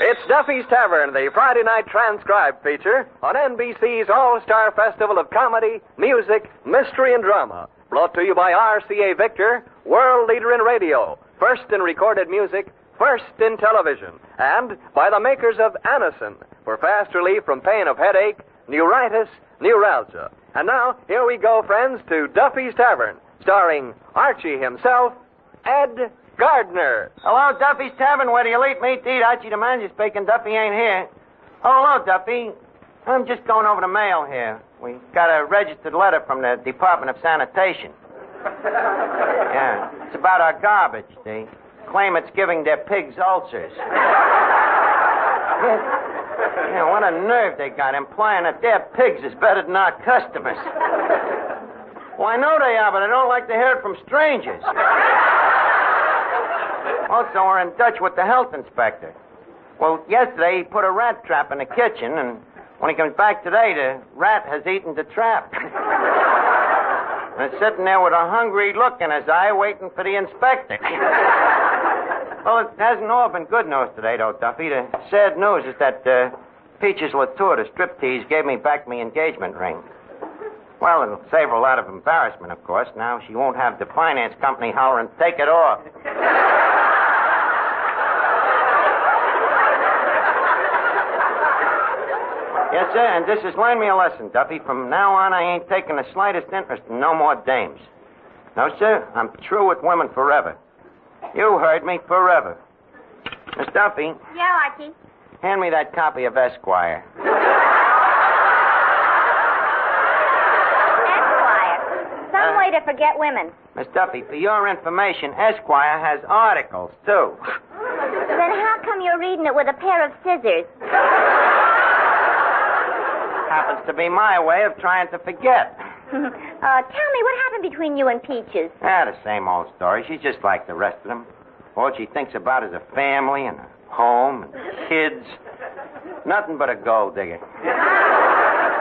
It's Duffy's Tavern, the Friday night transcribed feature on NBC's All Star Festival of Comedy, Music, Mystery, and Drama. Brought to you by RCA Victor, world leader in radio, first in recorded music, first in television, and by the makers of Anacin for fast relief from pain of headache, neuritis, neuralgia. And now, here we go, friends, to Duffy's Tavern, starring Archie himself, Ed Gardner. Hello, Duffy's Tavern, where the elite meet to eat. Archie the manager speaking. Duffy ain't here. Oh, hello, Duffy. I'm just going over the mail here. We got a registered letter from the Department of Sanitation. yeah, it's about our garbage. They claim it's giving their pigs ulcers. yeah, what a nerve they got implying that their pigs is better than our customers. Well, I know they are, but I don't like to hear it from strangers. Also, we're in touch with the health inspector. Well, yesterday he put a rat trap in the kitchen, and when he comes back today, the rat has eaten the trap. and it's sitting there with a hungry look in his eye, waiting for the inspector. well, it hasn't all been good news today, though, Duffy. The sad news is that uh, Peaches Latour, the striptease, gave me back my engagement ring. Well, it'll save her a lot of embarrassment, of course. Now she won't have the finance company hollering, take it off. Yes, sir, and this has learned me a lesson, Duffy. From now on, I ain't taking the slightest interest in no more dames. No, sir, I'm true with women forever. You heard me, forever. Miss Duffy, Yeah, Archie. hand me that copy of Esquire. Esquire. Some uh. way to forget women. Miss Duffy, for your information, Esquire has articles, too. Then how come you're reading it with a pair of scissors? Happens to be my way of trying to forget. uh, tell me, what happened between you and Peaches? Ah, the same old story. She's just like the rest of them. All she thinks about is a family and a home and kids. Nothing but a gold digger.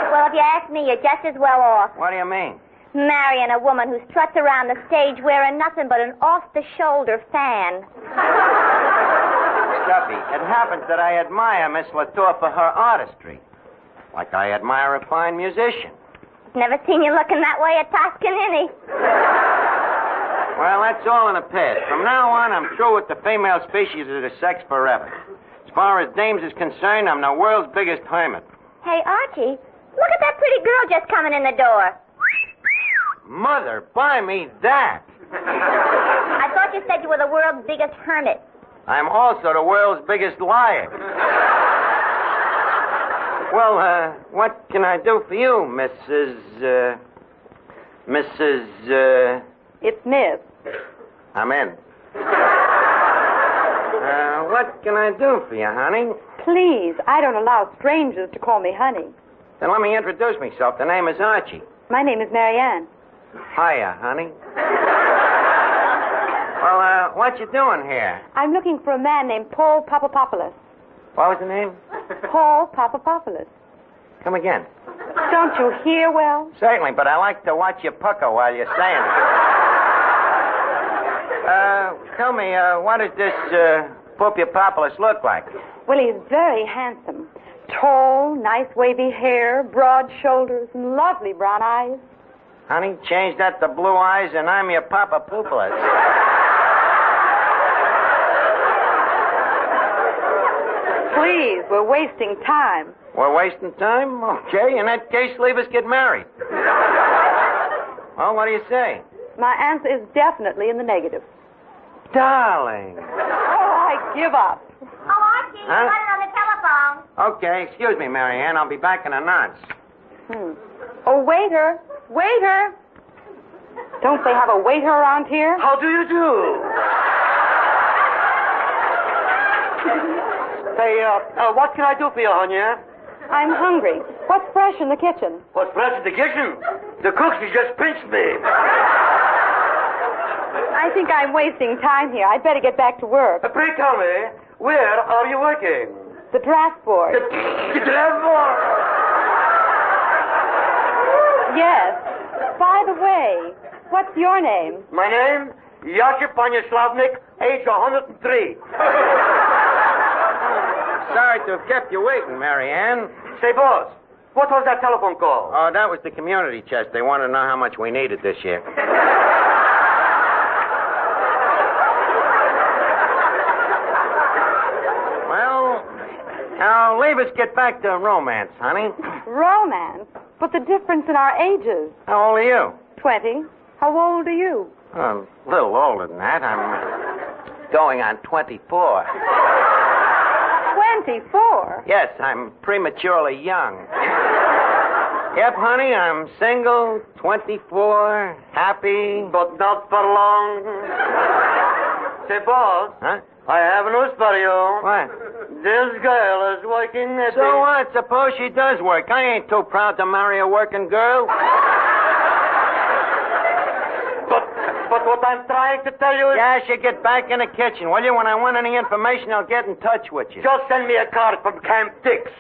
Well, if you ask me, you're just as well off. What do you mean? Marrying a woman who struts around the stage wearing nothing but an off-the-shoulder fan. Duffy, it happens that I admire Miss Latour for her artistry. Like I admire a fine musician. Never seen you looking that way at Toscanini. Well, that's all in the past. From now on, I'm through with the female species of the sex forever. As far as dames is concerned, I'm the world's biggest hermit. Hey, Archie, look at that pretty girl just coming in the door. Mother, buy me that. I thought you said you were the world's biggest hermit. I'm also the world's biggest liar. Well, uh, what can I do for you, Mrs. Uh, Mrs. Uh, It's Miss. I'm in. Uh, what can I do for you, honey? Please, I don't allow strangers to call me honey. Then let me introduce myself. The name is Archie. My name is Marianne. Hiya, honey. well, uh, what you doing here? I'm looking for a man named Paul Papapopoulos. What was the name? Paul Papapopoulos. Come again. Don't you hear well? Certainly, but I like to watch you pucker while you're saying it. Uh, tell me, uh, what does this, uh, Populopoulos look like? Well, he's very handsome. Tall, nice wavy hair, broad shoulders, and lovely brown eyes. Honey, change that to blue eyes and I'm your Papa Pooples. Please, we're wasting time. We're wasting time? Okay, in that case, leave us get married. well, what do you say? My answer is definitely in the negative. Darling. Oh, I give up. Oh, Archie, Huh? you got it on the telephone. Okay, excuse me, Marianne. I'll be back in a nonce. Hmm. Oh, waiter, waiter. Don't they have a waiter around here? How do you do? Say, uh, uh, what can I do for you, Honya? I'm hungry. What's fresh in the kitchen? What's fresh in the kitchen? The cook, she just pinched me. I think I'm wasting time here. I'd better get back to work. Uh, pray tell me, where are you working? The draft board. The, the board. Yes. By the way, what's your name? My name, Yakub Panyaslavnik, age 103. Sorry to have kept you waiting, Mary Ann. Say, boss, what was that telephone call? Oh, that was the community chest. They wanted to know how much we needed this year. well, now leave us get back to romance, honey. Romance? But the difference in our ages. How old are you? Twenty. How old are you? Oh, a little older than that. I'm uh, going on 24. Twenty-four. Yes, I'm prematurely young. yep, honey, I'm single, 24, happy. But not for long. Say, boss, Huh? I have news for you. What? This girl is working at So the... what? Suppose she does work. I ain't too proud to marry a working girl. But, but what I'm trying to tell you is... Yeah, she get back in the kitchen, will you? When I want any information, I'll get in touch with you. Just send me a card from Camp Dix.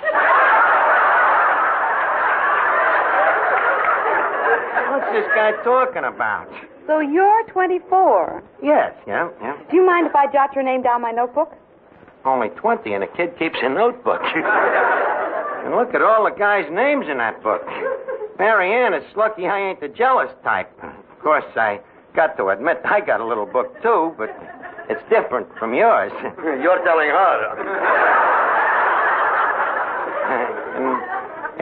What's this guy talking about? So you're 24. Yes, yeah, yeah. Do you mind if I jot your name down my notebook? Only 20, and a kid keeps a notebook. and look at all the guys' names in that book. Mary Ann, it's lucky I ain't the jealous type. Of course, I got to admit I got a little book, too, but it's different from yours. You're telling her.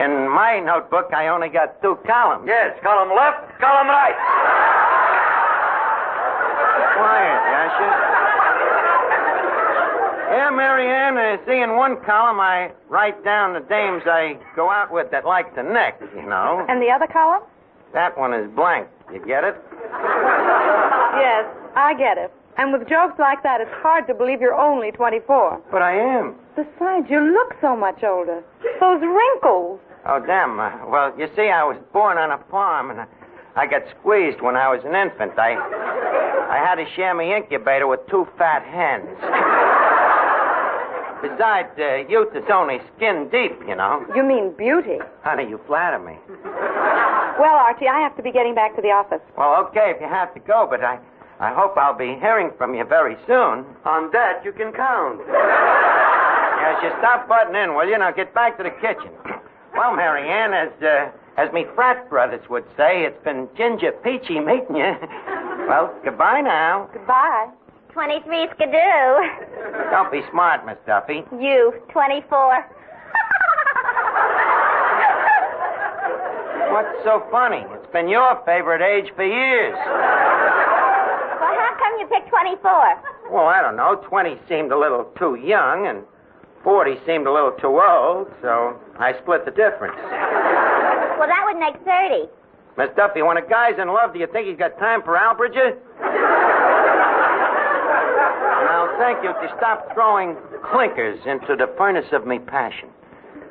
in, in my notebook, I only got two columns. Yes, column left, column right. Quiet, Yasha. Yeah, Mary Ann, uh, see, in one column I write down the dames I go out with that like to neck, you know. And the other column? That one is blank. You get it? Yes, I get it. And with jokes like that, it's hard to believe you're only 24. But I am. Besides, you look so much older. Those wrinkles. Oh, damn. Uh, well, you see, I was born on a farm, and I, I got squeezed when I was an infant. I, I had a chamois incubator with two fat hens. Besides, uh, youth is only skin deep, you know. You mean beauty. Honey, you flatter me. Well, Archie, I have to be getting back to the office. Well, okay, if you have to go, but I, I hope I'll be hearing from you very soon. On that you can count. Yes, you stop butting in, will you? Now get back to the kitchen. Well, Mary Ann, as uh, as me frat brothers would say, it's been ginger peachy meeting you. well, goodbye now. Goodbye. 23 skidoo. Don't be smart, Miss Duffy. You, 24. What's so funny? It's been your favorite age for years. Well, how come you picked 24? Well, I don't know. 20 seemed a little too young, and 40 seemed a little too old, so I split the difference. Well, that would make 30. Miss Duffy, when a guy's in love, do you think he's got time for algebra? Now, thank you to stop throwing clinkers into the furnace of me passion.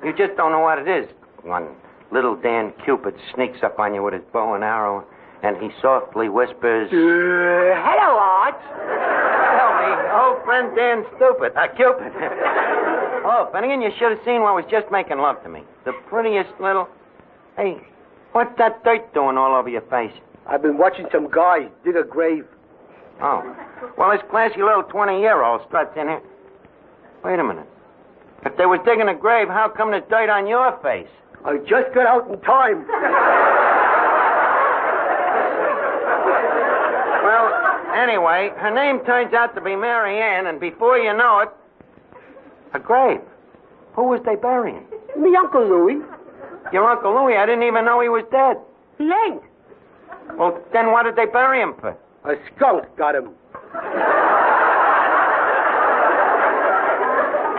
You just don't know what it is when little Dan Cupid sneaks up on you with his bow and arrow, and he softly whispers, hello, Art. Tell me, old friend Dan Stupid, uh, Cupid. oh, Finnegan, you should have seen what was just making love to me. The prettiest little. Hey, what's that dirt doing all over your face? I've been watching some guy dig a grave. Oh. Well, this classy little 20 year old struts in here. Wait a minute. If they was digging a grave, how come there's dirt on your face? I just got out in time. Well, anyway, her name turns out to be Mary Ann, and before you know it, a grave. Who was they burying? Me Uncle Louis. Your Uncle Louis, I didn't even know he was dead. He ain't. Well, then what did they bury him for? A skunk got him.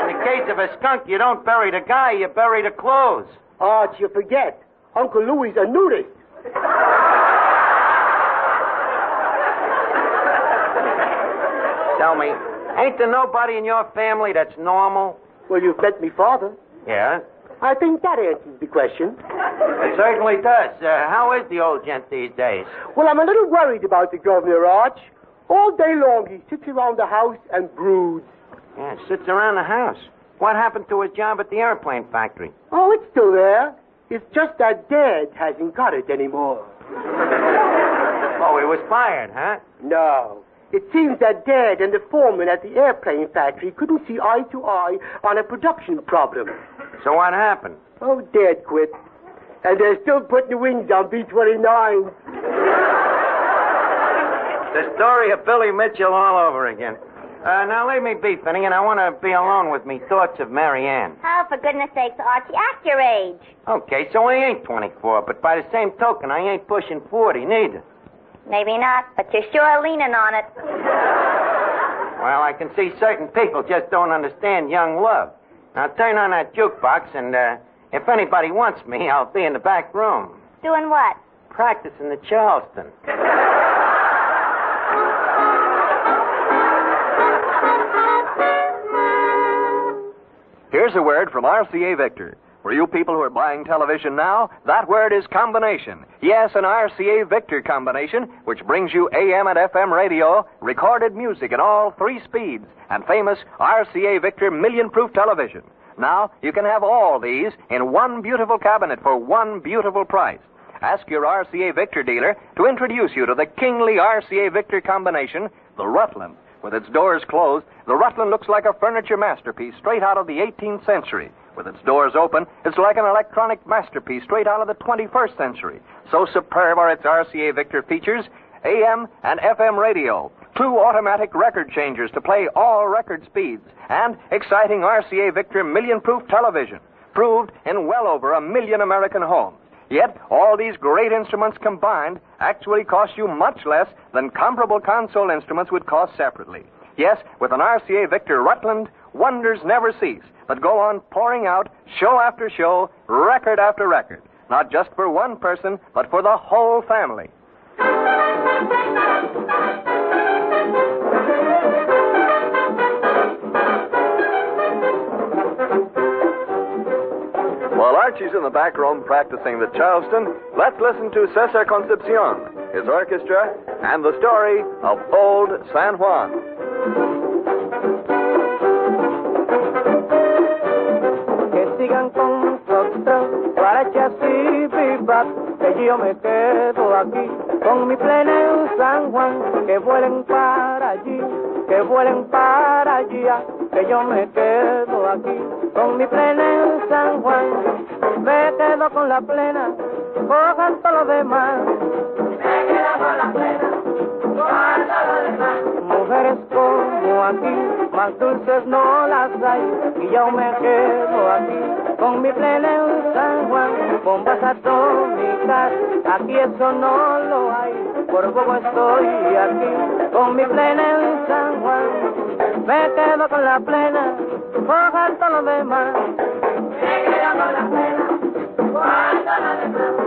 In the case of a skunk, you don't bury the guy, you bury the clothes. Art, you forget. Uncle Louis a nudist. Tell me, ain't there nobody in your family that's normal? Well, you've met me father. Yeah, I think that answers the question. it certainly does. Uh, how is the old gent these days? Well, I'm a little worried about the governor, Arch. All day long he sits around the house and broods. Yeah, sits around the house. What happened to his job at the airplane factory? Oh, it's still there. It's just that Dad hasn't got it anymore. Oh, he was fired, huh? No. It seems that Dad and the foreman at the airplane factory couldn't see eye to eye on a production problem. So what happened? Oh, Dad quit. And they're still putting the wings on B 29. The story of Billy Mitchell all over again. Uh, now leave me be, Finny, and I want to be alone with me thoughts of Mary Ann. Oh, for goodness sakes, Archie, act your age. Okay, so I ain't 24, but by the same token, I ain't pushing 40 neither. Maybe not, but you're sure leaning on it. Well, I can see certain people just don't understand young love. Now turn on that jukebox, and uh, if anybody wants me, I'll be in the back room Doing what? practicing the Charleston. Here's a word from RCA Victor. For you people who are buying television now, that word is combination. Yes, an RCA Victor combination, which brings you AM and FM radio, recorded music in all three speeds, and famous RCA Victor million proof television. Now, you can have all these in one beautiful cabinet for one beautiful price. Ask your RCA Victor dealer to introduce you to the kingly RCA Victor combination, the Rutland. With its doors closed, the Rutland looks like a furniture masterpiece straight out of the 18th century. With its doors open, it's like an electronic masterpiece straight out of the 21st century. So superb are its RCA Victor features AM and FM radio, two automatic record changers to play all record speeds, and exciting RCA Victor million proof television, proved in well over a million American homes. Yet, all these great instruments combined actually cost you much less than comparable console instruments would cost separately. Yes, with an RCA Victor Rutland, wonders never cease, but go on pouring out show after show, record after record. Not just for one person, but for the whole family. While Archie's in the back room practicing the Charleston, let's listen to Cesar Concepcion, his orchestra, and the story of Old San Juan. sigan con nosotros, guarachas y bebop, que yo me quedo aquí con mi plena en San Juan, que vuelen para allí, que vuelen para allá, que yo me quedo aquí con mi plena en San Juan, me quedo con la plena, cojan todo lo demás. Me quedo con la plena, cojan todo lo demás. Mujeres como aquí, más dulces no las hay, y yo me quedo aquí con mi plena en San Juan, bombas atómicas, aquí eso no lo hay, por poco estoy aquí con mi plena en San Juan, me quedo con la plena, cojan todo lo demás. Me quedo con la plena, cojan todo lo demás.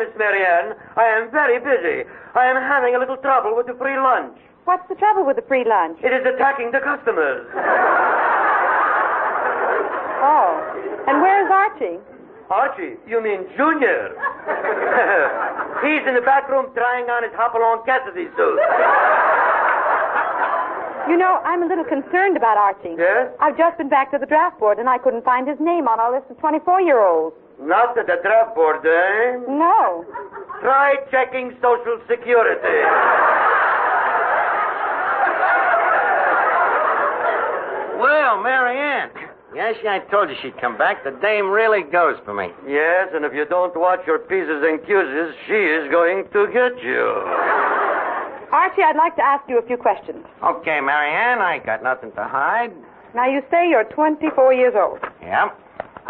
Miss Marianne. I am very busy. I am having a little trouble with the free lunch. what's the trouble with the free lunch? It is attacking the customers. Oh, and where's Archie? Archie, you mean Junior? He's in the back room trying on his Hopalong Cassidy suit. You know, I'm a little concerned about Archie. Yes? I've just been back to the draft board and I couldn't find his name on our list of 24 year olds. Not at the draft board, eh? No. Try checking Social Security. Well, Marianne. Yes, I told you she'd come back. The dame really goes for me. Yes, and if you don't watch your P's and Q's, she is going to get you. Archie, I'd like to ask you a few questions. Okay, Marianne, I got nothing to hide. Now, you say you're 24 years old. Yeah,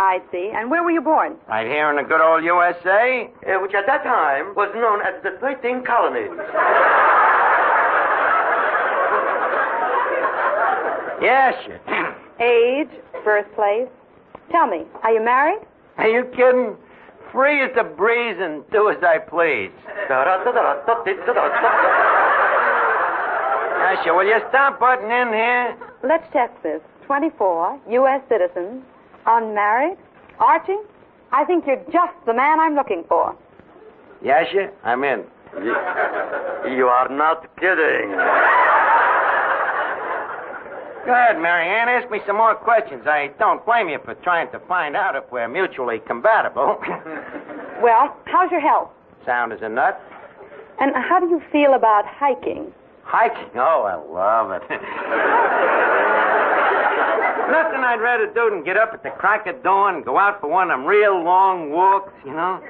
I see. And where were you born? right here in the good old USA. Uh, which at that time was known as the 13 colonies. Yes. Age, birthplace. Tell me, are you married? Are you kidding? Free as the breeze and do as I please. Yasha, will you stop butting in here? Let's check this. 24, U.S. citizen, unmarried. Archie, I think you're just the man I'm looking for. Yasha, I'm in. You are not kidding. Go ahead, Marianne. Ask me some more questions. I don't blame you for trying to find out if we're mutually compatible. Well, how's your health? Sound as a nut. And how do you feel about hiking? Hiking? Oh, I love it. Nothing I'd rather do than get up at the crack of dawn and go out for one of them real long walks, you know?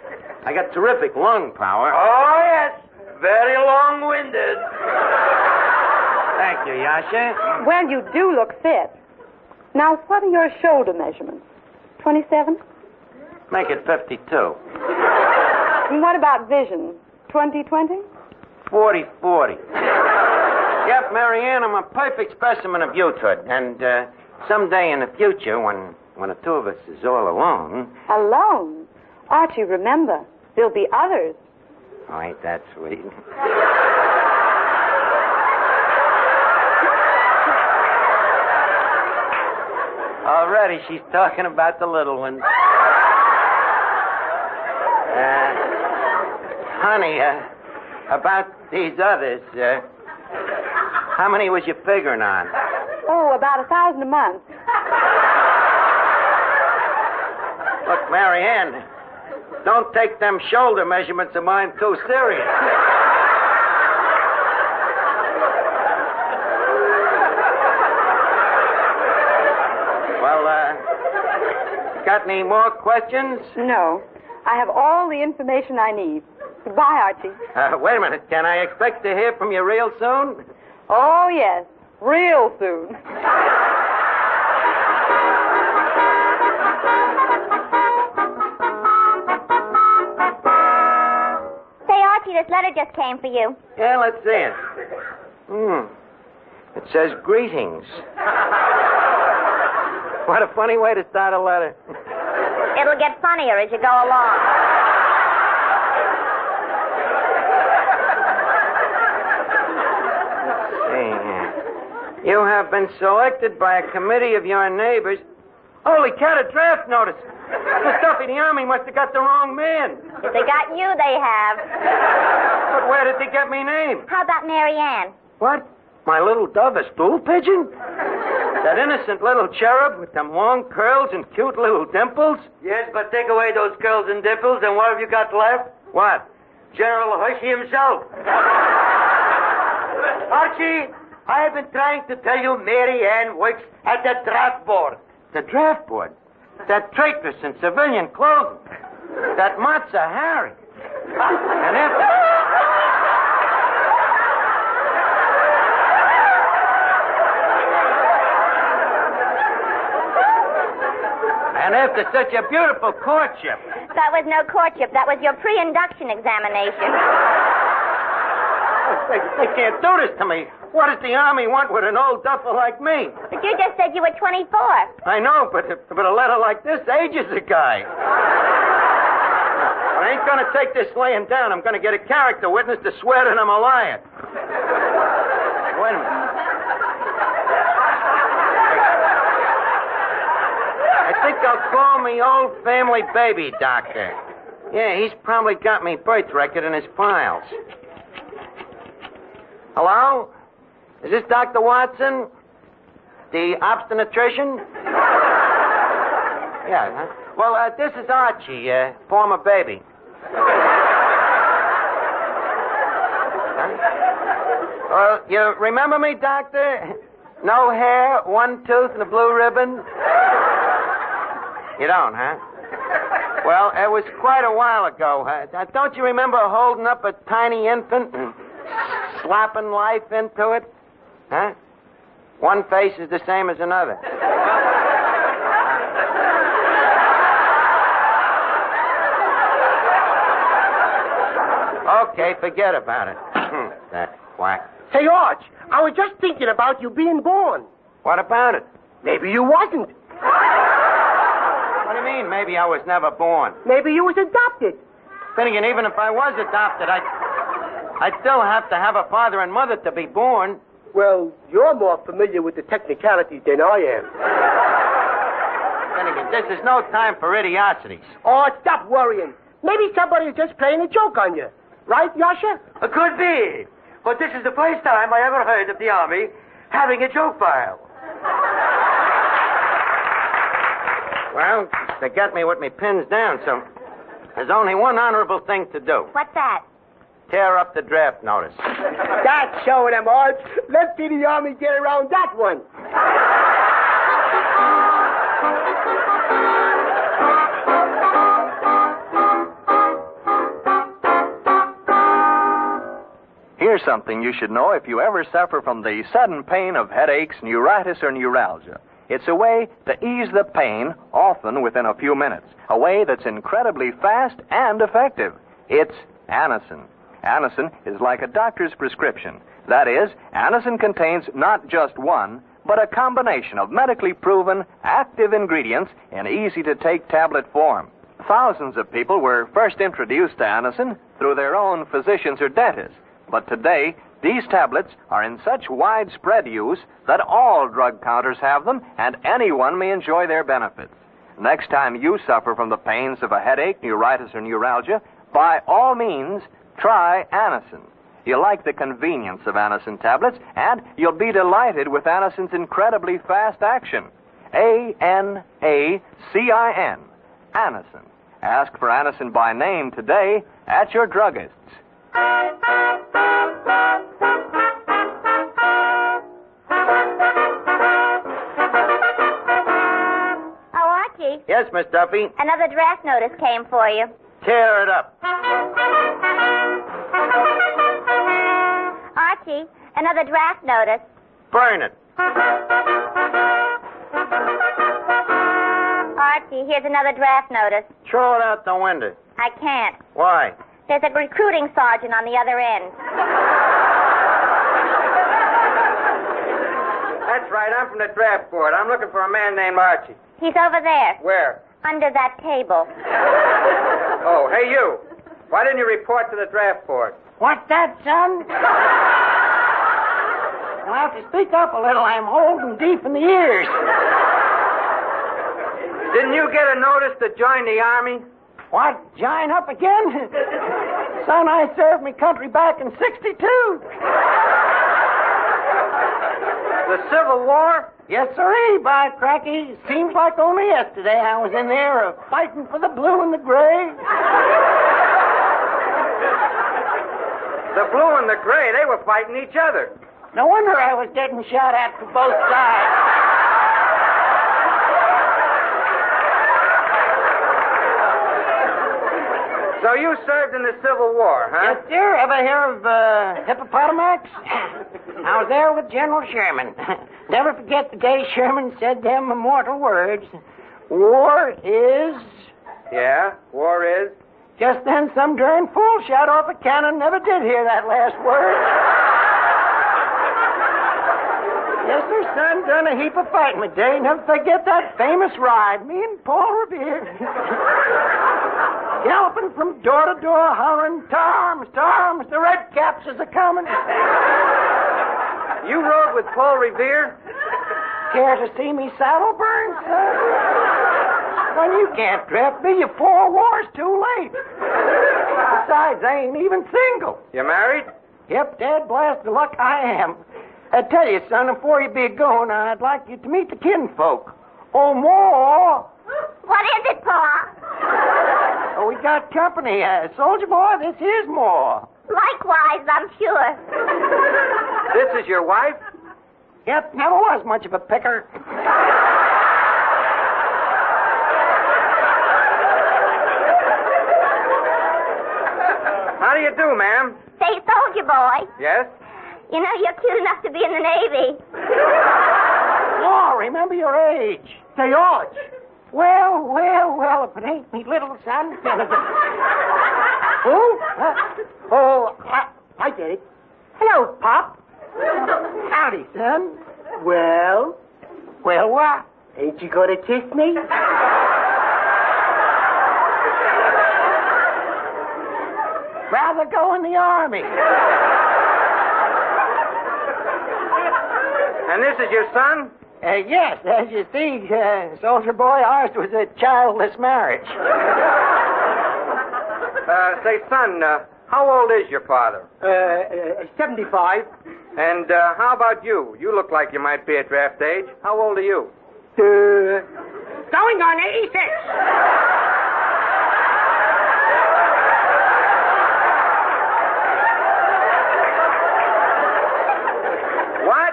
I got terrific lung power. Oh, yes. Very long winded. Thank you, Yasha. Well, you do look fit. Now, what are your shoulder measurements? 27? Make it 52. And what about vision? 2020? 40 40. Yep, Marianne, I'm a perfect specimen of youthhood. And uh, someday in the future, when, when the two of us is all alone. Alone. Archie, remember, there'll be others. Oh, ain't that sweet? Already, she's talking about the little ones. Uh, honey, uh, about these others, uh, how many was you figuring on? Oh, about a thousand a month. Look, Marianne, don't take them shoulder measurements of mine too serious. Well, uh, got any more questions? No. I have all the information I need. Goodbye, Archie. Uh, wait a minute. Can I expect to hear from you real soon? Oh, yes. Real soon. Say, Archie, this letter just came for you. Yeah, let's see it. Hmm. It says greetings. what a funny way to start a letter. It'll get funnier as you go along. See here. You have been selected by a committee of your neighbors. Holy cat, a draft notice. The stuff in the army must have got the wrong man. If they got you, they have. But where did they get me name? How about Mary Ann? What? My little dove, a stool pigeon? That innocent little cherub with them long curls and cute little dimples? Yes, but take away those curls and dimples, and what have you got left? What? General Hershey himself. Archie, I have been trying to tell you Mary Ann works at the draft board. The draft board. That traitress in civilian clothing. That Mata Hari. And if. And after such a beautiful courtship, That was no courtship. That was your pre-induction examination. they, they can't do this to me. What does the Army want with an old duffer like me? But you just said you were 24. I know, but, but a letter like this ages a guy. I ain't gonna take this laying down. I'm gonna get a character witness to swear that I'm a liar. Wait a minute. I think I'll call me old family baby doctor. Yeah, he's probably got me birth record in his files. Hello? Is this Dr. Watson? The obstetrician? Yeah, huh? Well, uh, this is Archie, uh, former baby. Huh? Well, you remember me, Doctor? No hair, one tooth, and a blue ribbon? You don't, huh? Well, it was quite a while ago. Uh, don't you remember holding up a tiny infant and slapping life into it? Huh? One face is the same as another. Okay, forget about it. Hmm. that quack. Say, Arch, I was just thinking about you being born. What about it? Maybe you wasn't. What do you mean, maybe I was never born? Maybe you was adopted. Finnegan, even if I was adopted, I'd, I'd still have to have a father and mother to be born. Well, you're more familiar with the technicalities than I am. Finnegan, this is no time for idiocies. Oh, stop worrying. Maybe somebody's just playing a joke on you. Right, Yasha? It could be. But this is the first time I ever heard of the Army having a joke file. Well, they got me with me pins down, so there's only one honorable thing to do. What's that? Tear up the draft notice. That's showing them, Arch. Let's see the Army get around that one. Here's something you should know if you ever suffer from the sudden pain of headaches, neuritis, or neuralgia. It's a way to ease the pain, often within a few minutes. A way that's incredibly fast and effective. It's Anacin. Anacin is like a doctor's prescription. That is, Anacin contains not just one, but a combination of medically proven active ingredients in easy to take tablet form. Thousands of people were first introduced to Anacin through their own physicians or dentists. But today, these tablets are in such widespread use that all drug counters have them and anyone may enjoy their benefits. Next time you suffer from the pains of a headache, neuritis, or neuralgia, by all means, try Anacin. You'll like the convenience of Anacin tablets, and you'll be delighted with Anacin's incredibly fast action. A N A C I N. Anacin. Ask for Anacin by name today at your druggist's. Oh, Archie, Yes, Miss Duffy. another draft notice came for you. Tear it up. Archie, another draft notice. Burn it. Archie, here's another draft notice. Throw it out the window. I can't. Why? There's a recruiting sergeant on the other end. That's right. I'm from the draft board. I'm looking for a man named Archie. He's over there, Where? under that table. Oh, hey, you. Why didn't you report to the draft board? What's that, son? You'll have to speak up a little. I'm old and deep in the ears. Didn't you get a notice to join the Army? What? Join up again? son, I served my country back in 62. The Civil War? Yes, sirree, by cracky. Seems like only yesterday I was in there fighting for the blue and the gray. The blue and the gray, they were fighting each other. No wonder I was getting shot at from both sides. So you served in the Civil War, huh? Yes, sir. Ever hear of uh, Hippopotamus? I was there with General Sherman. Never forget the day Sherman said them immortal words. War is. Yeah, war is. Just then, some darn fool shot off a cannon. Never did hear that last word. yes, sir, son. Done a heap of fighting today. Never forget that famous ride. Me and Paul Revere. Galloping from door to door, hollering, to arms, to the red caps is a coming. You rode with Paul Revere? Care to see me saddle burn, son? When you can't draft me, you four wars too late. Besides, I ain't even single. You married? Yep, Dad, blast the luck I am. I tell you, son, before you be going, I'd like you to meet the kinfolk. Oh, more. What is it, Pa? Oh, we got company. Uh, Soldier Boy, this is more. Likewise, I'm sure. This is your wife? Yep, never was much of a picker. How do you do, ma'am? Say, soldier boy, Yes? You know you're cute enough to be in the Navy. Oh, remember your age. Say, Arch. Well, well, well, if it ain't me little son. Who? Oh, I, I get it. Hello, Pop. Howdy, son. Well, Well, what? ain't you gonna kiss me? Rather go in the army. And this is your son? Uh, yes, as you see, uh, soldier boy, ours was a childless marriage. Uh, say, son, uh, how old is your father? Uh, uh 75. And uh, how about you? You look like you might be at draft age. How old are you? Uh, Going on 86.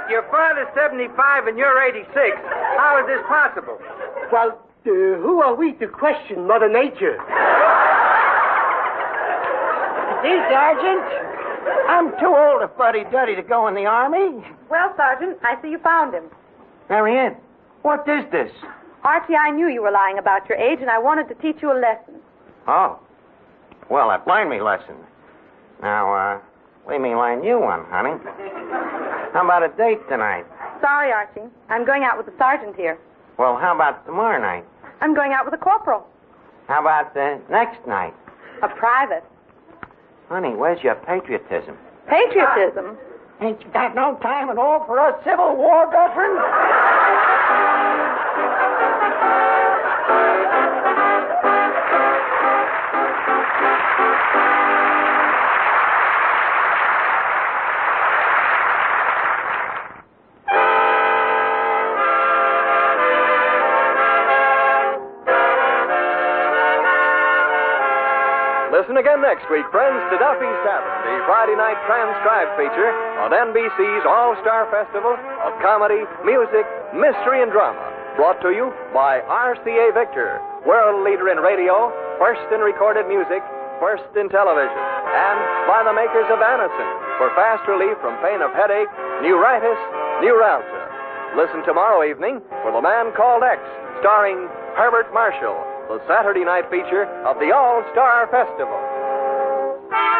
Your father's 75 and you're 86. How is this possible? well, uh, who are we to question Mother Nature? See, Sergeant, I'm too old a fuddy-duddy to go in the army. Well, Sergeant, I see you found him. Marianne, what is this? Archie, I knew you were lying about your age, and I wanted to teach you a lesson. Oh. Well, that learned me lesson. Now, uh, let me learn you one, honey. How about a date tonight? Sorry, Archie. I'm going out with the sergeant here. Well, how about tomorrow night? I'm going out with a corporal. How about the next night? A private. Honey, where's your patriotism? Patriotism. Ain't you got no time at all for a Civil War veteran? Again next week, friends, to Duffy's Tavern, the Friday night transcribed feature on NBC's All Star Festival of Comedy, Music, Mystery, and Drama. Brought to you by RCA Victor, world leader in radio, first in recorded music, first in television, and by the makers of Anacin for fast relief from pain of headache, neuritis, neuralgia. Listen tomorrow evening for The Man Called X, starring Herbert Marshall, the Saturday night feature of the All Star Festival. Bye.